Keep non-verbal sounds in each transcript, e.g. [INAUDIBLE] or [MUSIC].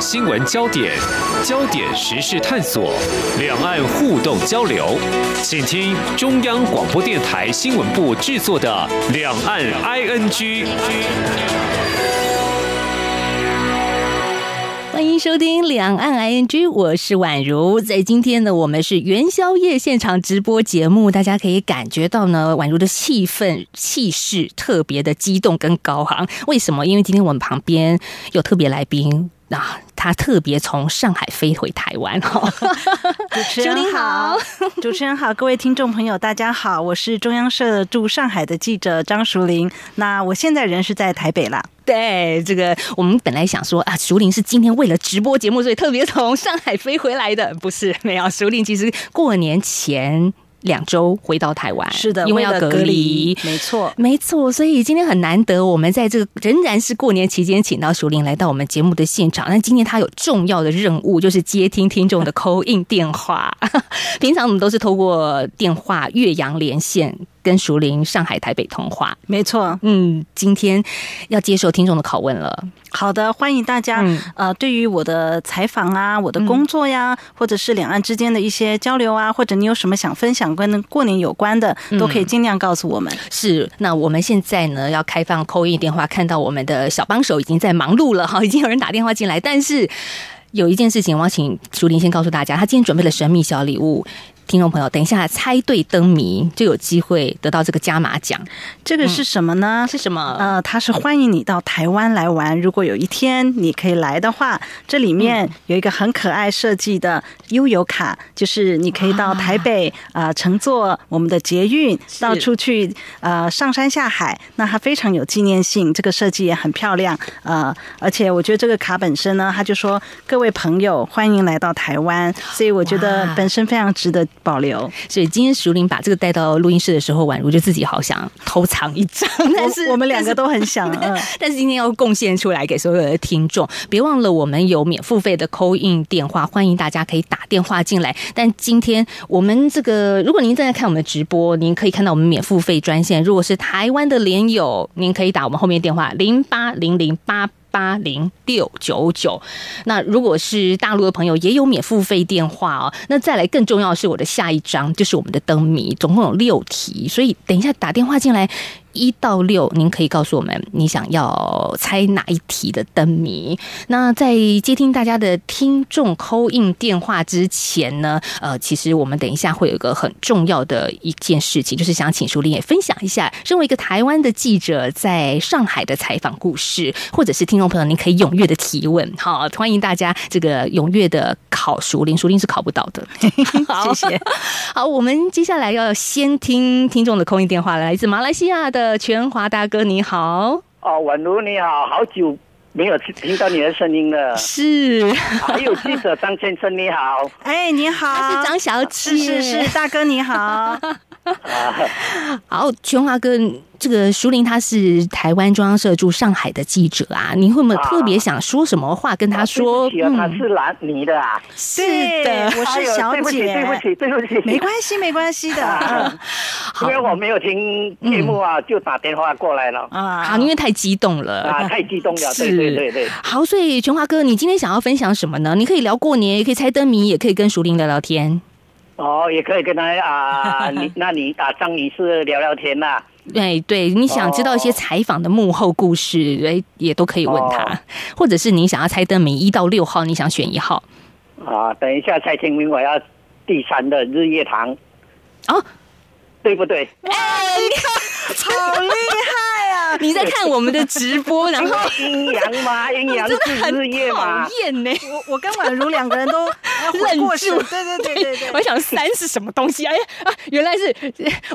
新闻焦点，焦点时事探索，两岸互动交流，请听中央广播电台新闻部制作的《两岸 ING》。欢迎收听《两岸 ING》，我是宛如。在今天呢，我们是元宵夜现场直播节目，大家可以感觉到呢，宛如的气氛气势特别的激动跟高昂。为什么？因为今天我们旁边有特别来宾。啊，他特别从上海飞回台湾哈。[LAUGHS] 主持人 [LAUGHS] 好，主持人好，各位听众朋友，大家好，我是中央社驻上海的记者张淑玲。那我现在人是在台北啦。对，这个我们本来想说啊，淑玲是今天为了直播节目，所以特别从上海飞回来的，不是？没有，淑玲其实过年前。两周回到台湾，是的，因为要隔离，没错，没错。所以今天很难得，我们在这个仍然是过年期间，请到熟玲来到我们节目的现场。那今天他有重要的任务，就是接听听众的 call in 电话。[LAUGHS] 平常我们都是透过电话岳阳连线。跟熟林上海台北通话，没错。嗯，今天要接受听众的拷问了。好的，欢迎大家。嗯、呃，对于我的采访啊，我的工作呀，嗯、或者是两岸之间的一些交流啊，或者你有什么想分享跟过年有关的，都可以尽量告诉我们。嗯、是，那我们现在呢要开放 call in 电话，看到我们的小帮手已经在忙碌了哈，已经有人打电话进来，但是有一件事情，我要请竹林先告诉大家，他今天准备了神秘小礼物。听众朋友，等一下猜对灯谜就有机会得到这个加码奖。这个是什么呢？嗯、是什么？呃，它是欢迎你到台湾来玩。如果有一天你可以来的话，这里面有一个很可爱设计的悠游卡，就是你可以到台北啊、呃、乘坐我们的捷运到处去呃上山下海。那它非常有纪念性，这个设计也很漂亮。呃，而且我觉得这个卡本身呢，它就说各位朋友欢迎来到台湾，所以我觉得本身非常值得。保留，所以今天淑玲把这个带到录音室的时候，宛如就自己好想偷藏一张，但是我们两个都很想，[LAUGHS] 但是今天要贡献出来给所有的听众，别忘了我们有免付费的 call in 电话，欢迎大家可以打电话进来。但今天我们这个，如果您正在看我们的直播，您可以看到我们免付费专线，如果是台湾的连友，您可以打我们后面电话零八零零八。八零六九九，那如果是大陆的朋友，也有免付费电话哦。那再来更重要的是，我的下一章就是我们的灯谜，总共有六题，所以等一下打电话进来。一到六，您可以告诉我们你想要猜哪一题的灯谜。那在接听大家的听众 call in 电话之前呢，呃，其实我们等一下会有一个很重要的一件事情，就是想请淑玲也分享一下，身为一个台湾的记者在上海的采访故事，或者是听众朋友，您可以踊跃的提问，好，欢迎大家这个踊跃的考淑玲，淑玲是考不到的。好，[LAUGHS] 谢谢。好，我们接下来要先听听众的 call in 电话，来自马来西亚的。全华大哥你好，哦，宛如你好，好久没有听到你的声音了，是，还有记者张先生你好，哎，你好，是张小姐，是是是，大哥你好，[LAUGHS] [LAUGHS] 好，全华哥。这个淑玲他是台湾中央社驻上海的记者啊，你会不会特别想说什么话跟他说？啊啊、他是蓝泥的啊？是的，我是小姐，对不起，对不起，对不起，没关系，没关系的。啊、[LAUGHS] 因为我没有听节目啊，就打电话过来了啊。好，因为太激动了啊，太激动了，[LAUGHS] 对对对对。好，所以全华哥，你今天想要分享什么呢？你可以聊过年，也可以猜灯谜，也可以跟淑玲聊聊天。哦，也可以跟他啊，[LAUGHS] 你那你啊，张女士聊聊天呐。哎对，你想知道一些采访的幕后故事，哎，也都可以问他，哦、或者是你想要猜灯谜一到六号，你想选一号啊？等一下蔡清明，我要第三的日月堂啊，对不对？哎，你看，好厉害啊！[LAUGHS] 你在看我们的直播，然后 [LAUGHS] 阴阳嘛，[LAUGHS] 阴阳是日月嘛，讨厌呢。我我跟宛如两个人都愣住，对对对对对。我想三是什么东西？哎呀啊，原来是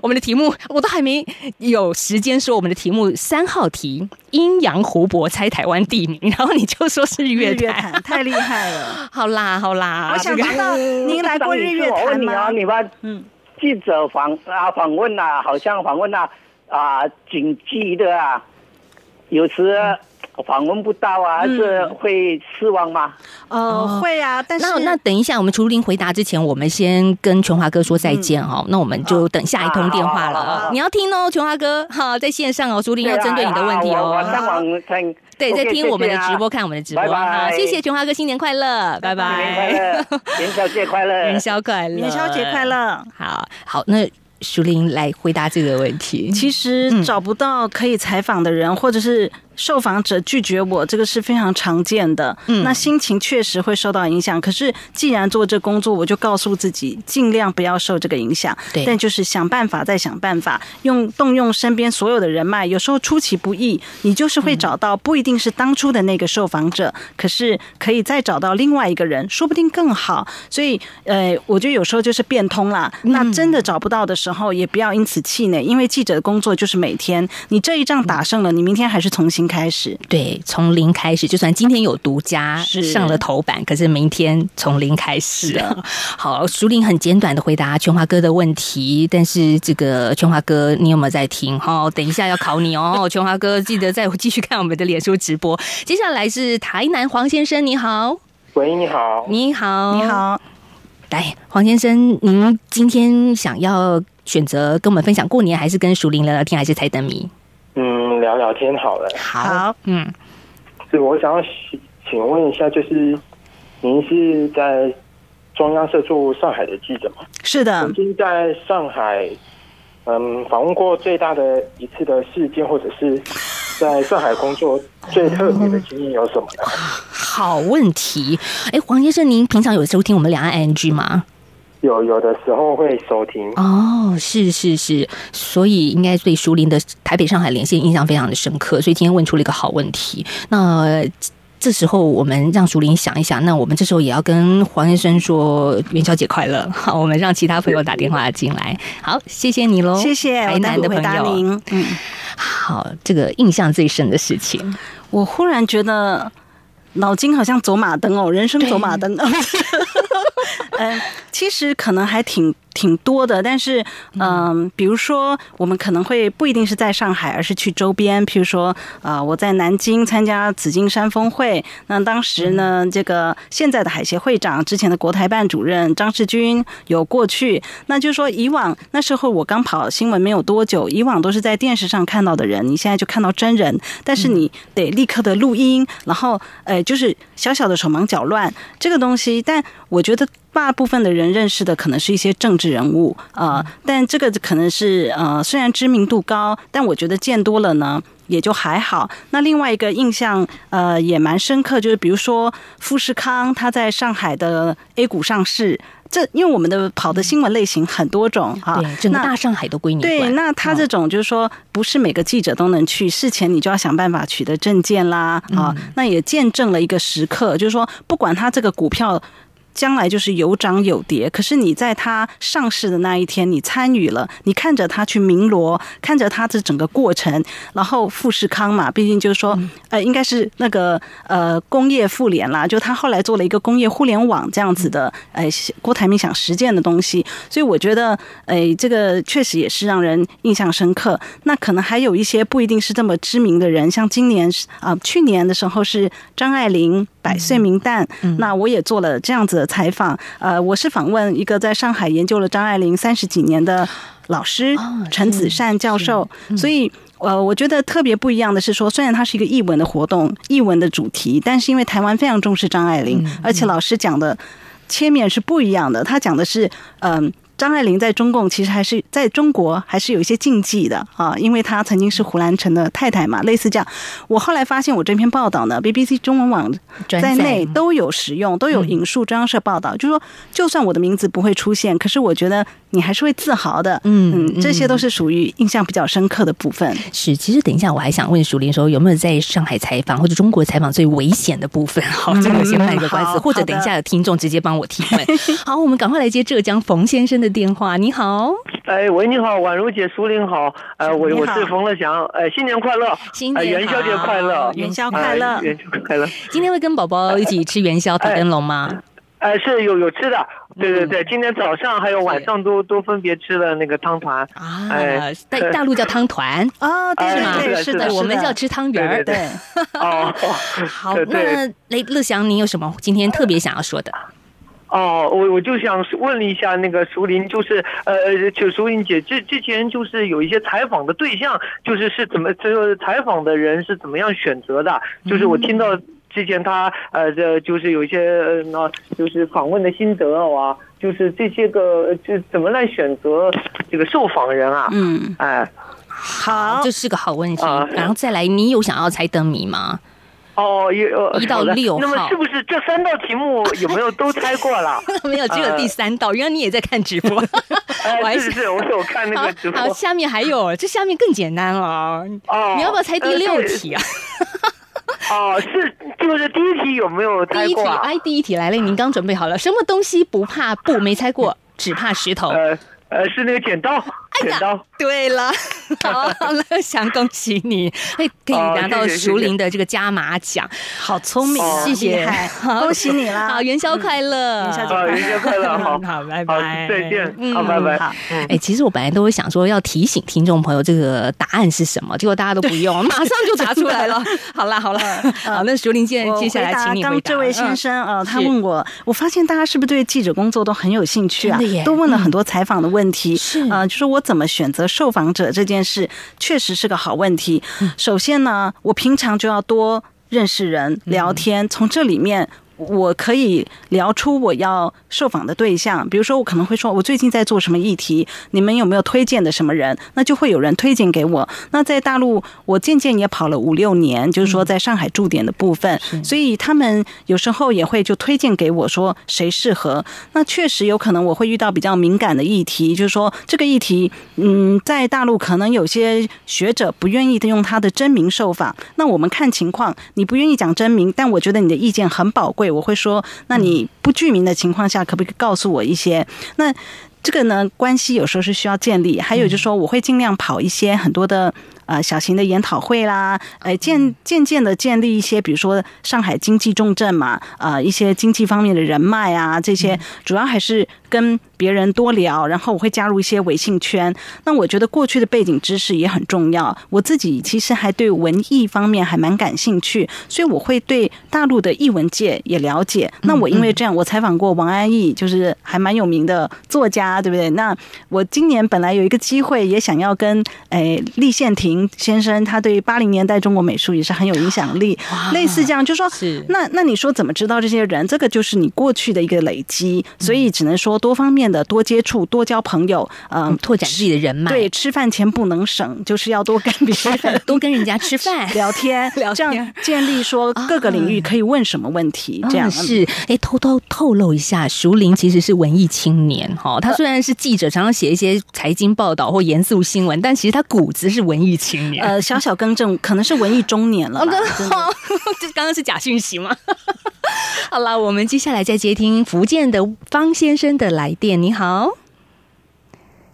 我们的题目，我都还没有时间说我们的题目。三号题：阴阳湖泊猜台湾地名，然后你就说是日月潭，太厉害了。好啦好啦，我想知道您来过日月潭吗？嗯，记者访啊访问啊，好像访问啊。啊，紧急的啊，有时访问不到啊，还是会失望吗？嗯、呃，会啊。但是那那等一下，我们竹林回答之前，我们先跟全华哥说再见哦。嗯、那我们就等下一通电话了。啊你要听哦，全华哥，好，在线上哦。竹林要针对你的问题哦。我上网听。对，在听我们的直播，看我们的直播。拜拜好，谢谢琼华哥，新年快乐，拜拜，新年快乐，元宵节快乐，元宵快乐，元宵节快乐。好好，那淑玲来回答这个问题。其实找不到可以采访的人，或者是。受访者拒绝我，这个是非常常见的。嗯，那心情确实会受到影响。可是既然做这工作，我就告诉自己尽量不要受这个影响。对，但就是想办法再想办法，用动用身边所有的人脉。有时候出其不意，你就是会找到不一定是当初的那个受访者，嗯、可是可以再找到另外一个人，说不定更好。所以，呃，我觉得有时候就是变通啦。嗯、那真的找不到的时候，也不要因此气馁，因为记者的工作就是每天，你这一仗打胜了，你明天还是重新开始，对，从零开始，就算今天有独家上了头版，可是明天从零开始。[LAUGHS] 好，熟林很简短的回答全华哥的问题，但是这个全华哥，你有没有在听？哈，等一下要考你哦，全华哥，记得再继续看我们的脸书直播。接下来是台南黄先生，你好，喂，你好，你好，你好，来，黄先生，您今天想要选择跟我们分享过年，还是跟熟林聊聊天，还是猜灯谜？嗯，聊聊天好了。好，嗯，是我想要请问一下，就是您是在中央社驻上海的记者吗？是的。曾经在上海，嗯，访问过最大的一次的事件，或者是 [LAUGHS] 在上海工作最特别的经验有什么呢？好问题。哎，黄先生，您平常有收听我们两岸 ING 吗？有有的时候会收听哦，是是是，所以应该对淑铃的台北上海连线印象非常的深刻，所以今天问出了一个好问题。那这时候我们让淑铃想一想，那我们这时候也要跟黄先生说元宵节快乐。好，我们让其他朋友打电话进来。好，谢谢你喽，谢谢台南的朋友。嗯，好，这个印象最深的事情，我忽然觉得脑筋好像走马灯哦，人生走马灯。嗯，其实可能还挺挺多的，但是嗯，比如说我们可能会不一定是在上海，而是去周边，譬如说呃，我在南京参加紫金山峰会，那当时呢，这个现在的海协会长，之前的国台办主任张志军有过去，那就是说以往那时候我刚跑新闻没有多久，以往都是在电视上看到的人，你现在就看到真人，但是你得立刻的录音，然后呃，就是小小的手忙脚乱这个东西，但我觉得。大部分的人认识的可能是一些政治人物，呃，但这个可能是呃，虽然知名度高，但我觉得见多了呢，也就还好。那另外一个印象呃也蛮深刻，就是比如说富士康，他在上海的 A 股上市，这因为我们的跑的新闻类型很多种啊，对，整个大上海都归你。对，那他这种就是说，不是每个记者都能去，事前你就要想办法取得证件啦，啊，那也见证了一个时刻，就是说，不管他这个股票。将来就是有涨有跌，可是你在它上市的那一天，你参与了，你看着它去鸣锣，看着它的整个过程，然后富士康嘛，毕竟就是说，呃，应该是那个呃工业互联啦，就他后来做了一个工业互联网这样子的，呃，郭台铭想实践的东西，所以我觉得，哎，这个确实也是让人印象深刻。那可能还有一些不一定是这么知名的人，像今年啊，呃，去年的时候是张爱玲。百岁名旦，那我也做了这样子的采访。呃，我是访问一个在上海研究了张爱玲三十几年的老师陈子善教授，所以呃，我觉得特别不一样的是说，虽然它是一个译文的活动，译文的主题，但是因为台湾非常重视张爱玲，而且老师讲的切面是不一样的，他讲的是嗯。张爱玲在中共其实还是在中国还是有一些禁忌的啊，因为她曾经是胡兰成的太太嘛，类似这样。我后来发现，我这篇报道呢，BBC 中文网在内都有使用，都有引述中央社报道，就是说，就算我的名字不会出现，可是我觉得你还是会自豪的。嗯嗯，这些都是属于印象比较深刻的部分。是，其实等一下我还想问淑玲说，有没有在上海采访或者中国采访最危险的部分？[LAUGHS] 好，这个我先卖个关子，或者等一下有听众直接帮我提问。好，我们赶快来接浙江冯先生的。电话你好，哎喂，你好，宛如姐，苏玲好，呃，我我是冯乐祥，哎，新年快乐，新年元宵节快乐，元宵快乐，元宵快乐。今天会跟宝宝一起吃元宵打灯笼吗？哎，是有有吃的，对对对，今天早上还有晚上都都分别吃了那个汤团。啊，哎大陆叫汤团？[LAUGHS] 啊，对是吗？是的，我们叫吃汤圆儿，对。[LAUGHS] 哦，好，那雷乐祥，您有什么今天特别想要说的？哦，我我就想问一下那个淑铃，就是呃，就淑铃姐之之前就是有一些采访的对象，就是是怎么这个采访的人是怎么样选择的？就是我听到之前他呃，这就是有一些呃，就是访问的心得啊，就是这些个就怎么来选择这个受访人啊？嗯，哎，好，这是个好问题。啊、然后再来，你有想要猜灯谜吗？哦，一一到六号，那么是不是这三道题目 [LAUGHS] 有没有都猜过了？没有，只有第三道。原来你也在看直播，[LAUGHS] 我还是是，我有看那个直播。好，下面还有，这下面更简单了。哦，你要不要猜第六题啊？[LAUGHS] 哦，是，就是第一题有没有猜过？第一题，哎，第一题来了，您刚准备好了？什么东西不怕布？没猜过，只怕石头。呃呃，是那个剪刀。剪刀，对了，[LAUGHS] 好了，想恭喜你，哎可以拿到熟龄的这个加码奖，好聪明，谢谢，恭喜你啦，好，元宵快乐，元宵元宵快乐，好，好，拜拜，再见，好，拜拜，好，哎，其实我本来都会想说要提醒听众朋友这个答案是什么，结果大家都不用，[LAUGHS] 马上就答出来了，好了，好了，好，那淑铃接接下来请你回答。这位先生啊，他问我，我发现大家是不是对记者工作都很有兴趣啊？都问了很多采访的问题，是。啊，就是我。怎么选择受访者这件事，确实是个好问题。首先呢，我平常就要多认识人，聊天，从这里面。我可以聊出我要受访的对象，比如说我可能会说，我最近在做什么议题，你们有没有推荐的什么人？那就会有人推荐给我。那在大陆，我渐渐也跑了五六年，就是说在上海驻点的部分，所以他们有时候也会就推荐给我说谁适合。那确实有可能我会遇到比较敏感的议题，就是说这个议题，嗯，在大陆可能有些学者不愿意的用他的真名受访。那我们看情况，你不愿意讲真名，但我觉得你的意见很宝贵。我会说，那你不具名的情况下，可不可以告诉我一些？那这个呢，关系有时候是需要建立。还有就是说，我会尽量跑一些很多的。呃，小型的研讨会啦，呃，渐渐渐的建立一些，比如说上海经济重镇嘛，呃，一些经济方面的人脉啊，这些主要还是跟别人多聊，然后我会加入一些微信圈。那我觉得过去的背景知识也很重要，我自己其实还对文艺方面还蛮感兴趣，所以我会对大陆的艺文界也了解。那我因为这样，我采访过王安忆，就是还蛮有名的作家，对不对？那我今年本来有一个机会，也想要跟诶立宪庭。先生，他对八零年代中国美术也是很有影响力，类似这样，就说是那那你说怎么知道这些人？这个就是你过去的一个累积，所以只能说多方面的多接触、多交朋友，嗯，拓展自己的人脉。对，吃饭钱不能省，[LAUGHS] 就是要多跟别人 [LAUGHS] 多跟人家吃饭、[LAUGHS] 聊天，聊这样建立说各个领域可以问什么问题，这样是哎，偷偷透露一下，熟林其实是文艺青年哈，他虽然是记者，常常写一些财经报道或严肃新闻，但其实他骨子是文艺青年。呃，小小更正，可能是文艺中年了。真的，这刚刚是假讯息吗？好了，我们接下来再接听福建的方先生的来电。你好，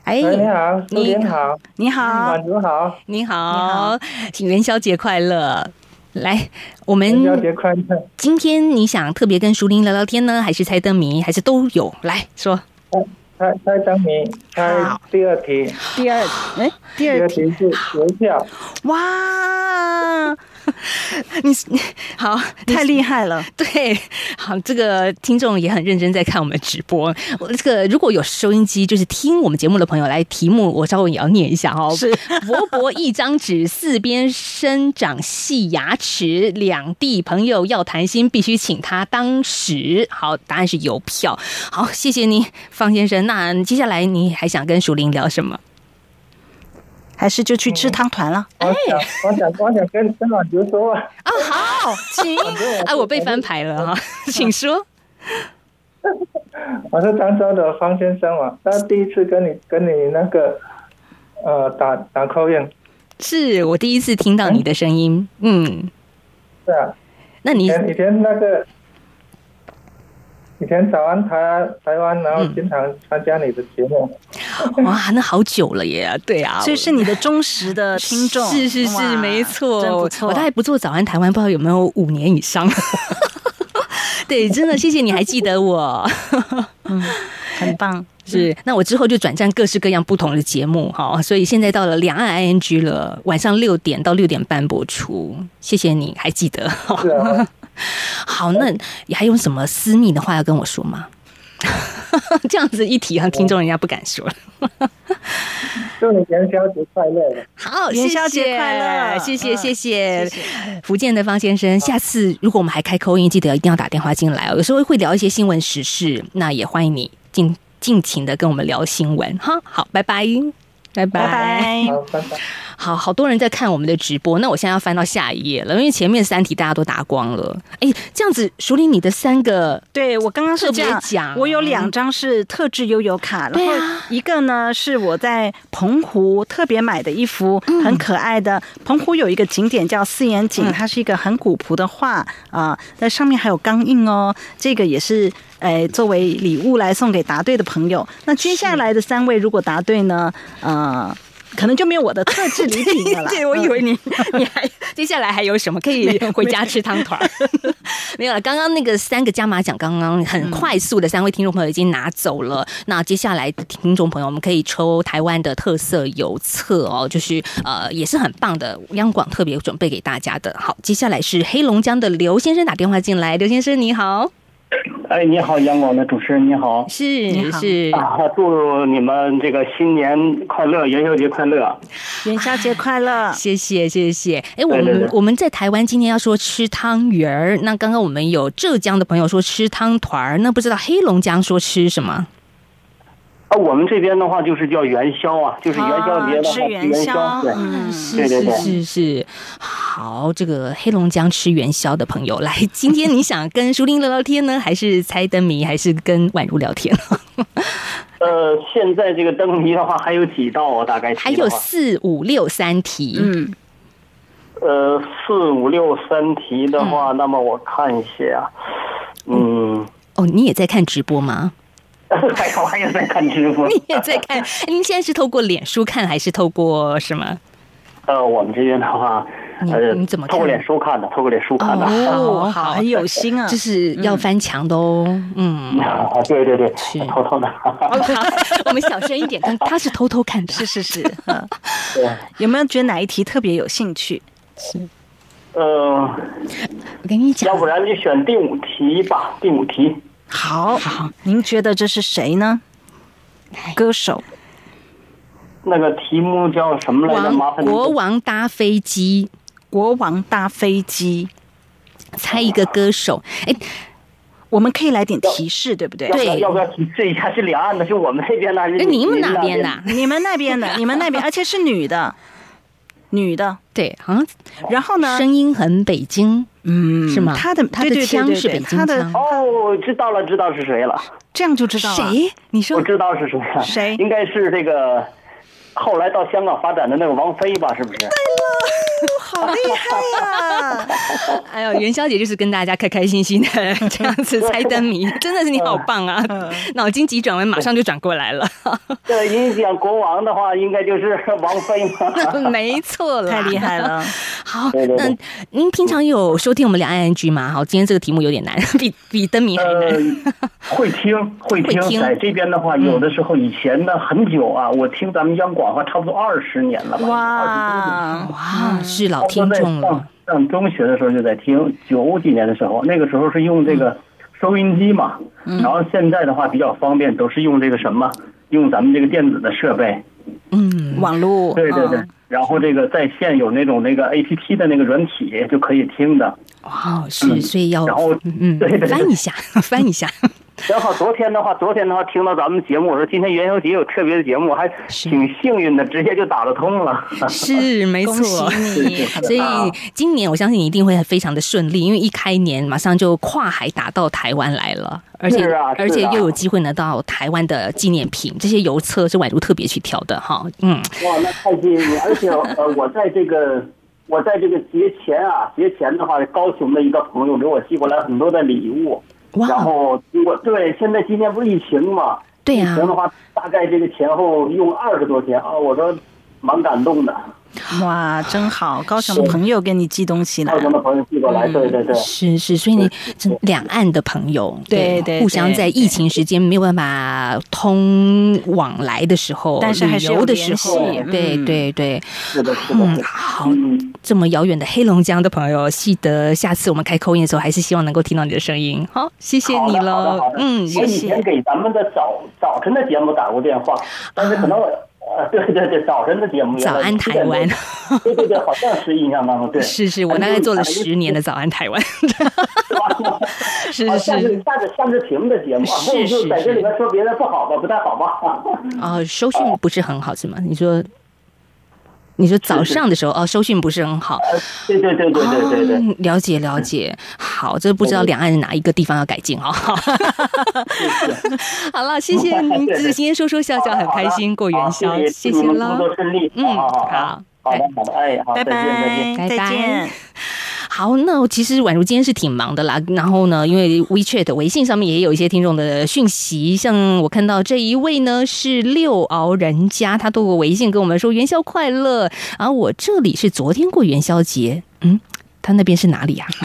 哎，你好，你好，你好，晚上好，你好，请元宵节快乐。来，我们元宵节快乐。今天你想特别跟淑铃聊聊天呢，还是猜灯谜，还是都有？来说。猜猜灯谜，猜第二题，第二哎，第二题是学校，哇！[LAUGHS] 你你 [LAUGHS] 好，太厉害了。[LAUGHS] 对，好，这个听众也很认真在看我们直播。我这个如果有收音机，就是听我们节目的朋友来，题目我稍微也要念一下哦。是薄薄一张纸，四边生长细牙齿，两地朋友要谈心，必须请他当时。好，答案是邮票。好，谢谢你，方先生。那接下来你还想跟淑玲聊什么？还是就去吃汤团了？哎、嗯，我想，我想跟跟老刘说啊。啊，好，请。[LAUGHS] 哎，我被翻牌了哈，[LAUGHS] 请说。[LAUGHS] 我是漳州的方先生嘛，那第一次跟你跟你那个呃打打 call in，是我第一次听到你的声音。嗯，嗯是啊。那你以前那个。以前早安台台湾，然后经常参加你的节目。嗯、哇，那好久了耶！对啊，所以是你的忠实的听众。是是是，没错，真不错。我大概不做早安台湾，不知道有没有五年以上。[LAUGHS] 对，真的谢谢你还记得我。嗯，很棒。[LAUGHS] 是，那我之后就转战各式各样不同的节目哈。所以现在到了两岸 ING 了，晚上六点到六点半播出。谢谢你还记得。是啊。[LAUGHS] 好，那你还有什么私密的话要跟我说吗？[LAUGHS] 这样子一提，让听众人家不敢说了。[LAUGHS] 祝你元宵节快乐！好，元宵节快乐！谢谢，谢谢。福建的方先生，下次如果我们还开 call in，记得一定要打电话进来哦。有时候会聊一些新闻时事，那也欢迎你尽尽情的跟我们聊新闻。哈，好，拜拜，拜拜，好，拜拜。好好多人在看我们的直播，那我现在要翻到下一页了，因为前面三题大家都答光了。哎，这样子，淑铃你的三个，对我刚刚是这样讲，我有两张是特制悠游卡，然后一个呢是我在澎湖特别买的一幅很可爱的。澎湖有一个景点叫四眼井，它是一个很古朴的画啊，在上面还有钢印哦，这个也是诶作为礼物来送给答对的朋友。那接下来的三位如果答对呢，呃。可能就没有我的特制礼品了啦。[LAUGHS] 对，我以为你你还接下来还有什么可以回家吃汤团？[LAUGHS] 没有了。刚刚那个三个加码奖，刚刚很快速的三位听众朋友已经拿走了。嗯、那接下来听众朋友，我们可以抽台湾的特色邮册哦，就是呃也是很棒的，央广特别准备给大家的。好，接下来是黑龙江的刘先生打电话进来，刘先生你好。哎，你好，杨广的主持人，你好，是你是。啊，祝你们这个新年快乐，元宵节快乐，元宵节快乐，[LAUGHS] 谢谢谢谢。哎，我们对对对，我们在台湾今天要说吃汤圆儿，那刚刚我们有浙江的朋友说吃汤团儿，那不知道黑龙江说吃什么？啊，我们这边的话就是叫元宵啊，就是元宵节的话，吃元宵，对，嗯，是是是是。好，这个黑龙江吃元宵的朋友，来，今天你想跟舒林聊聊天呢，还是猜灯谜，还是跟宛如聊天？[LAUGHS] 呃，现在这个灯谜的话还有几道啊？大概还有四五六三题。嗯，呃，四五六三题的话，嗯、那么我看一下，嗯，哦，你也在看直播吗？还有，我也在看直播。[LAUGHS] 你也在看？您现在是透过脸书看，还是透过什么？呃，我们这边的话，呃，你怎么透过脸书看的？透过脸书看的。哦，[LAUGHS] 好，很有心啊，就是要翻墙的哦。嗯，对对对，是偷偷的。好，我们小声一点，他是偷偷看的。是是是，对。有没有觉得哪一题特别有兴趣？是。呃，我跟你讲，要不然就选第五题吧，第五题。好好，您觉得这是谁呢？歌手。那个题目叫什么来着？麻烦。国王搭飞机，国王搭飞机，猜一个歌手。哎，我们可以来点提示，对不对？对，要不要提示一下？是两岸的，是我们这边的，还是你们那边的？你们那边的，[LAUGHS] 你们那边，而且是女的，女的，对，好像。然后呢？声音很北京。嗯，是吗？他的他的枪是北京枪。哦，知道了，知道是谁了。这样就知道了。谁？你说？我知道是谁了。谁？应该是这个后来到香港发展的那个王菲吧？是不是？对了。[LAUGHS] 好厉害呀！[LAUGHS] 哎呦，元宵节就是跟大家开开心心的这样子猜灯谜，[LAUGHS] 真的是你好棒啊！脑筋急转弯，马上就转过来了。这影响国王的话，应该就是王菲嘛？没错了，太厉害了。好，那您平常有收听我们两岸 ING 吗？好，今天这个题目有点难，比比灯谜还难。会听会听，在这边的话，有的时候以前呢很久啊，我听咱们央广话差不多二十年了吧？哇哇！是老听众了。上上中学的时候就在听，九几年的时候，那个时候是用这个收音机嘛。然后现在的话比较方便，都是用这个什么，用咱们这个电子的设备。嗯，网络。对对对。然后这个在线有那种那个 APP 的那个软体就可以听的。哦，是，所以要然后嗯，对对，翻一下，[LAUGHS] 翻一下。[LAUGHS] 然后昨天的话，昨天的话听到咱们节目，我说今天元宵节有特别的节目，还挺幸运的，直接就打得通了。[LAUGHS] 是没错，[LAUGHS] 所以今年我相信你一定会非常的顺利，因为一开年马上就跨海打到台湾来了，而且而且又有机会拿到台湾的纪念品，这些邮册是宛如特别去挑的哈。嗯，哇，那太幸运了！而且呃，我在这个我在这个节前啊，节前的话，高雄的一个朋友给我寄过来很多的礼物。然后我对现在今年不是疫情嘛？对呀。疫情的话，大概这个前后用二十多天啊。我说蛮感动的。哇，真好！高雄的朋友给你寄东西来，高雄的朋友寄过来，对对对，是是，所以你两岸的朋友，对对，互相在疫情时间没有办法通往来的时候，但是还是有的时候，对对对，是的，是的，嗯，好，这么遥远的黑龙江的朋友，记得下次我们开 call in 的时候，还是希望能够听到你的声音。好，谢谢你了，嗯，谢谢。我以前给咱们的早早晨的节目打过电话，但是可能。[LAUGHS] 呃，对对对，早晨的节目。早安台湾。[LAUGHS] 对对对，好像是印象当中对。是是，我大概做了十年的早安台湾。[LAUGHS] 是是是。像是像是屏的节目，是是是。在这里面说别人不好吧，不太好吧？啊，收讯不是很好是吗？你说。你说早上的时候哦，收讯不是很好。对对对对对对对，哦，了解了解。好，这不知道两岸哪一个地方要改进哦。好了，谢谢您，今天说说笑笑很开心过元宵，谢谢了。嗯，好，好的好的，哎，好，拜拜，再见。好，那其实宛如今天是挺忙的啦。然后呢，因为 WeChat 微信上面也有一些听众的讯息，像我看到这一位呢是六鳌人家，他透过微信跟我们说元宵快乐。而我这里是昨天过元宵节，嗯，他那边是哪里啊？[LAUGHS]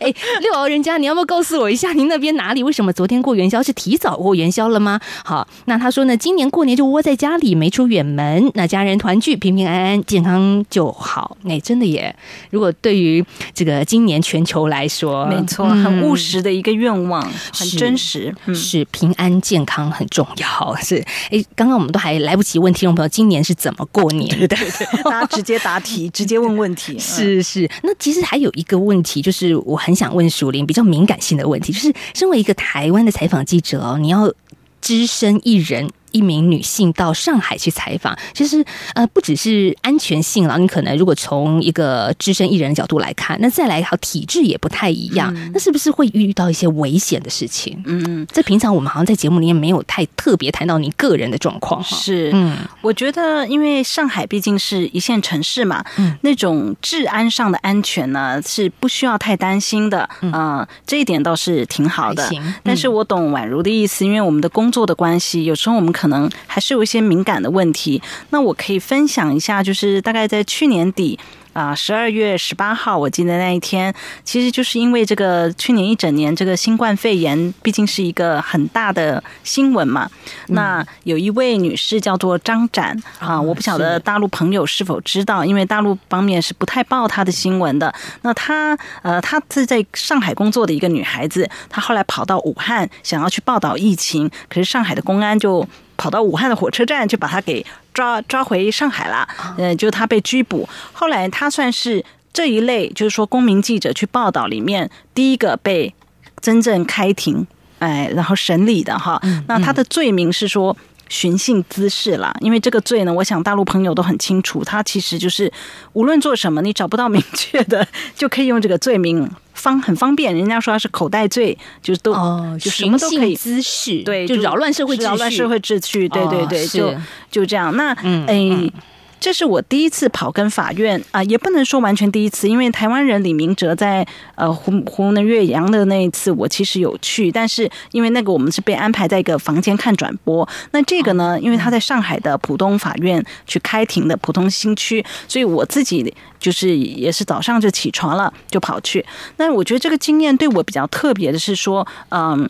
哎，六敖人家，你要不要告诉我一下，您那边哪里？为什么昨天过元宵是提早过元宵了吗？好，那他说呢，今年过年就窝在家里，没出远门，那家人团聚，平平安安，健康就好。哎，真的耶！如果对于这个今年全球来说，没错，嗯、很务实的一个愿望，很真实，是，嗯、是平安健康很重要。是，哎，刚刚我们都还来不及问听众朋友今年是怎么过年的，对对对，大家直接答题，直接问问题。是是，那其实还有一个问题就是。我很想问淑铃比较敏感性的问题，就是身为一个台湾的采访记者哦，你要只身一人。一名女性到上海去采访，其实呃不只是安全性了，你可能如果从一个资深艺人的角度来看，那再来好体质也不太一样，嗯、那是不是会遇到一些危险的事情？嗯，在平常我们好像在节目里面没有太特别谈到你个人的状况。是，嗯，我觉得因为上海毕竟是一线城市嘛，嗯，那种治安上的安全呢是不需要太担心的，嗯、呃，这一点倒是挺好的。嗯、但是我懂宛如的意思，因为我们的工作的关系，有时候我们可能还是有一些敏感的问题，那我可以分享一下，就是大概在去年底。啊，十二月十八号，我记得那一天，其实就是因为这个去年一整年这个新冠肺炎，毕竟是一个很大的新闻嘛。嗯、那有一位女士叫做张展啊，我不晓得大陆朋友是否知道，因为大陆方面是不太报她的新闻的。那她呃，她是在上海工作的一个女孩子，她后来跑到武汉想要去报道疫情，可是上海的公安就。跑到武汉的火车站，就把她给抓抓回上海了。嗯，就他被拘捕。后来他算是这一类，就是说公民记者去报道里面第一个被真正开庭，哎，然后审理的哈。那他的罪名是说寻衅滋事啦。因为这个罪呢，我想大陆朋友都很清楚，它其实就是无论做什么，你找不到明确的，就可以用这个罪名。方很方便，人家说他是口袋罪，就是都、哦、就什么都可以滋事，对，就扰乱社会秩序扰乱社会秩序，对对对，就就这样。那嗯，哎。嗯这是我第一次跑跟法院啊，也不能说完全第一次，因为台湾人李明哲在呃湖湖南岳阳的那一次，我其实有去，但是因为那个我们是被安排在一个房间看转播，那这个呢，因为他在上海的浦东法院去开庭的浦东新区，所以我自己就是也是早上就起床了就跑去。那我觉得这个经验对我比较特别的是说，嗯。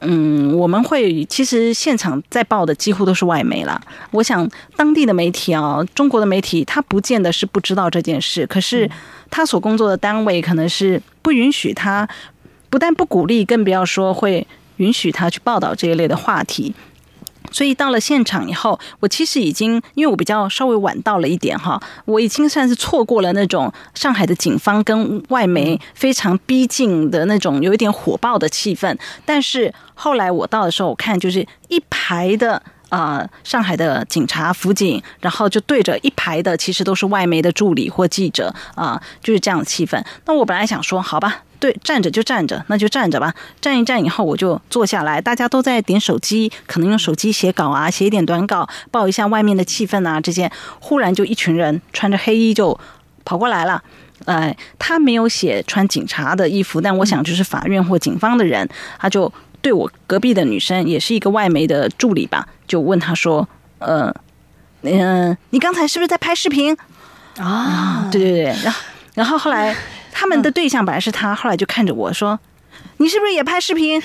嗯，我们会其实现场在报的几乎都是外媒了。我想当地的媒体啊，中国的媒体，他不见得是不知道这件事，可是他所工作的单位可能是不允许他，不但不鼓励，更不要说会允许他去报道这一类的话题。所以到了现场以后，我其实已经因为我比较稍微晚到了一点哈，我已经算是错过了那种上海的警方跟外媒非常逼近的那种有一点火爆的气氛。但是后来我到的时候，我看就是一排的啊、呃、上海的警察、辅警，然后就对着一排的其实都是外媒的助理或记者啊、呃，就是这样的气氛。那我本来想说，好吧。对，站着就站着，那就站着吧。站一站以后，我就坐下来。大家都在点手机，可能用手机写稿啊，写一点短稿，报一下外面的气氛啊。这些忽然就一群人穿着黑衣就跑过来了。呃，他没有写穿警察的衣服，但我想就是法院或警方的人。他就对我隔壁的女生，也是一个外媒的助理吧，就问他说：“呃。”嗯、呃，你刚才是不是在拍视频啊？对对对，然后然后后来他们的对象本来是他，后来就看着我说：“你是不是也拍视频？”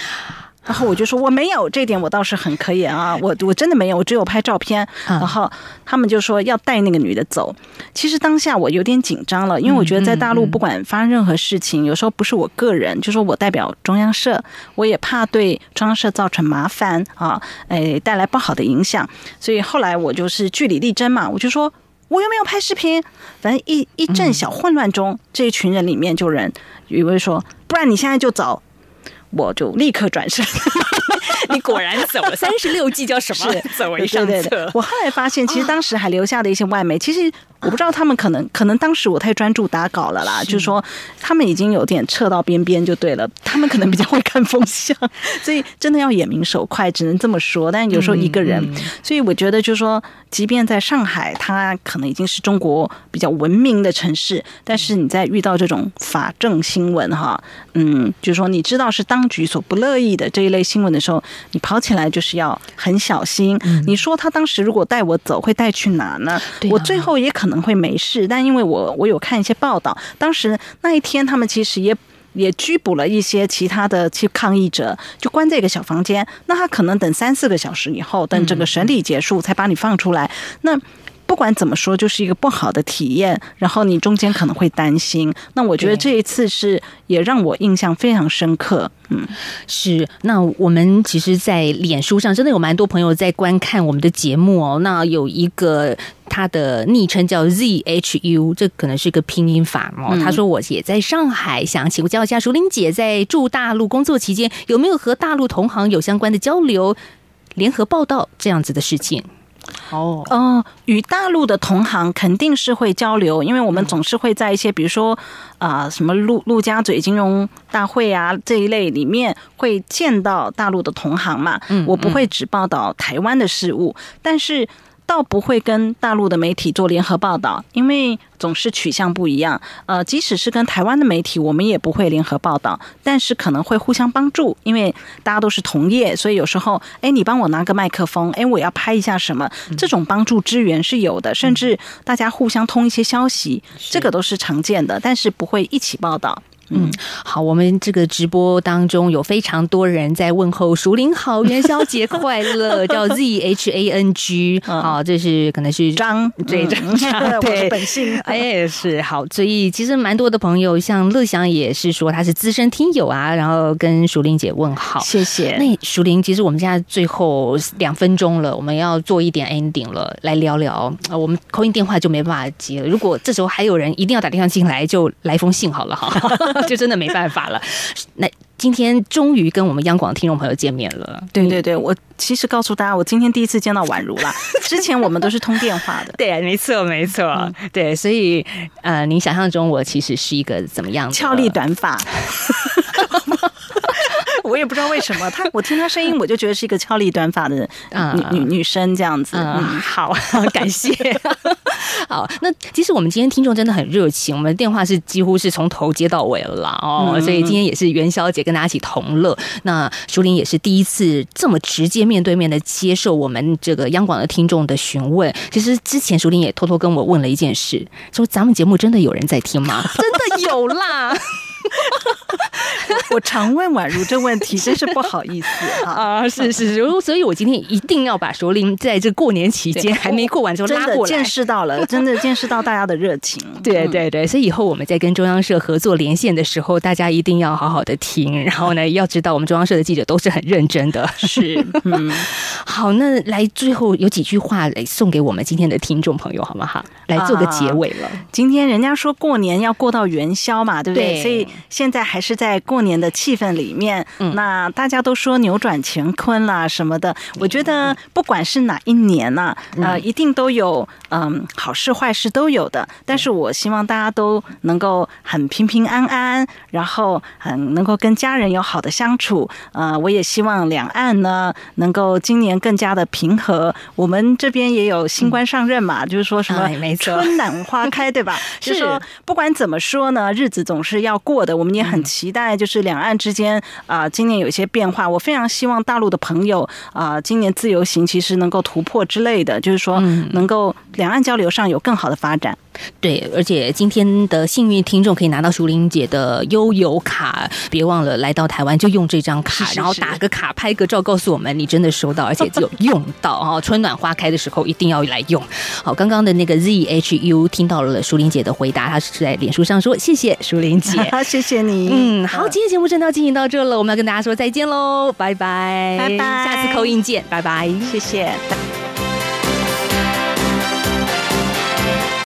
然后我就说我没有，这点我倒是很可以啊，我我真的没有，我只有拍照片。然后他们就说要带那个女的走。其实当下我有点紧张了，因为我觉得在大陆不管发生任何事情，有时候不是我个人，就说我代表中央社，我也怕对中央社造成麻烦啊，哎，带来不好的影响。所以后来我就是据理力争嘛，我就说我又没有拍视频。反正一一阵小混乱中，这一群人里面就人有一位说，不然你现在就走。我就立刻转身，[LAUGHS] 你果然走了。三十六计叫什么？走为上策。我后来发现，其实当时还留下的一些外媒，其实。我不知道他们可能可能当时我太专注打稿了啦，就是说他们已经有点撤到边边就对了，他们可能比较会看风向，所以真的要眼明手快，只能这么说。但有时候一个人，所以我觉得就是说，即便在上海，它可能已经是中国比较文明的城市，但是你在遇到这种法政新闻哈，嗯，就是说你知道是当局所不乐意的这一类新闻的时候，你跑起来就是要很小心。你说他当时如果带我走，会带去哪呢？我最后也可能。可能会没事，但因为我我有看一些报道，当时那一天他们其实也也拘捕了一些其他的去抗议者，就关在一个小房间。那他可能等三四个小时以后，等整个审理结束才把你放出来。那不管怎么说，就是一个不好的体验。然后你中间可能会担心。那我觉得这一次是也让我印象非常深刻。嗯，是。那我们其实，在脸书上真的有蛮多朋友在观看我们的节目哦。那有一个。他的昵称叫 ZHU，这可能是个拼音法哦。他说：“我也在上海，想请教一下淑玲姐，在驻大陆工作期间，有没有和大陆同行有相关的交流、联合报道这样子的事情？”哦，嗯，与大陆的同行肯定是会交流，因为我们总是会在一些，比如说啊、呃，什么陆陆家嘴金融大会啊这一类里面会见到大陆的同行嘛。嗯，我不会只报道台湾的事务，但是。倒不会跟大陆的媒体做联合报道，因为总是取向不一样。呃，即使是跟台湾的媒体，我们也不会联合报道，但是可能会互相帮助，因为大家都是同业，所以有时候，哎，你帮我拿个麦克风，哎，我要拍一下什么，这种帮助支援是有的，甚至大家互相通一些消息，这个都是常见的，但是不会一起报道。嗯，好，我们这个直播当中有非常多人在问候淑铃好，元宵节快乐，[LAUGHS] 叫 Z H A N G，好，这是可能是张对张张对本 [LAUGHS] 姓，哎是好，所以其实蛮多的朋友，像乐祥也是说他是资深听友啊，然后跟淑铃姐问好，谢谢。那淑铃，其实我们现在最后两分钟了，我们要做一点 ending 了，来聊聊啊，我们 call in 电话就没办法接了，如果这时候还有人一定要打电话进来，就来封信好了哈。[LAUGHS] 就真的没办法了。那今天终于跟我们央广听众朋友见面了。对对对，我其实告诉大家，我今天第一次见到宛如了。[LAUGHS] 之前我们都是通电话的。对，没错没错。嗯、对，所以呃，您想象中我其实是一个怎么样的？俏丽短发。[LAUGHS] 我也不知道为什么，他我听他声音，我就觉得是一个俏丽短发的女女女生这样子。嗯，好，感谢。[LAUGHS] 好，那其实我们今天听众真的很热情，我们的电话是几乎是从头接到尾了哦，所以今天也是元宵节跟大家一起同乐。那淑铃也是第一次这么直接面对面的接受我们这个央广的听众的询问。其实之前淑铃也偷偷跟我问了一件事，说咱们节目真的有人在听吗？[LAUGHS] 真的有啦。[LAUGHS] [LAUGHS] 我常问宛如这问题，真是不好意思啊！是 [LAUGHS] 是是，[LAUGHS] 所以我今天一定要把淑铃在这过年期间还没过完之后拉过来，见识到了，真的见识到大家的热情。对对对，所以以后我们在跟中央社合作连线的时候，大家一定要好好的听，然后呢，要知道我们中央社的记者都是很认真的。是，嗯，好，那来最后有几句话来送给我们今天的听众朋友，好不好？来做个结尾了。今天人家说过年要过到元宵嘛，对不对？所以现在还是在过年的气氛里面，那大家都说扭转乾坤啦什么的，我觉得不管是哪一年呐，呃，一定都有嗯好事坏事都有的。但是我希望大家都能够很平平安安，然后很能够跟家人有好的相处。呃，我也希望两岸呢能够今年更加的平和。我们这边也有新官上任嘛，嗯、就是说什么春暖花开，对吧？[LAUGHS] 是说不管怎么说呢，日子总是要过的。我们也很期待，就是两岸之间啊、呃，今年有一些变化。我非常希望大陆的朋友啊、呃，今年自由行其实能够突破之类的，就是说能够两岸交流上有更好的发展。对，而且今天的幸运听众可以拿到淑玲姐的悠游卡，别忘了来到台湾就用这张卡，是是是然后打个卡拍个照，告诉我们你真的收到，而且只有用到啊！[LAUGHS] 春暖花开的时候一定要来用。好，刚刚的那个 ZHU 听到了淑玲姐的回答，她是在脸书上说：“谢谢淑玲姐，[LAUGHS] 谢谢你。”嗯，好，今天节目真的要进行到这了，我们要跟大家说再见喽，拜拜，拜拜，下次 call in 见，拜拜，谢谢。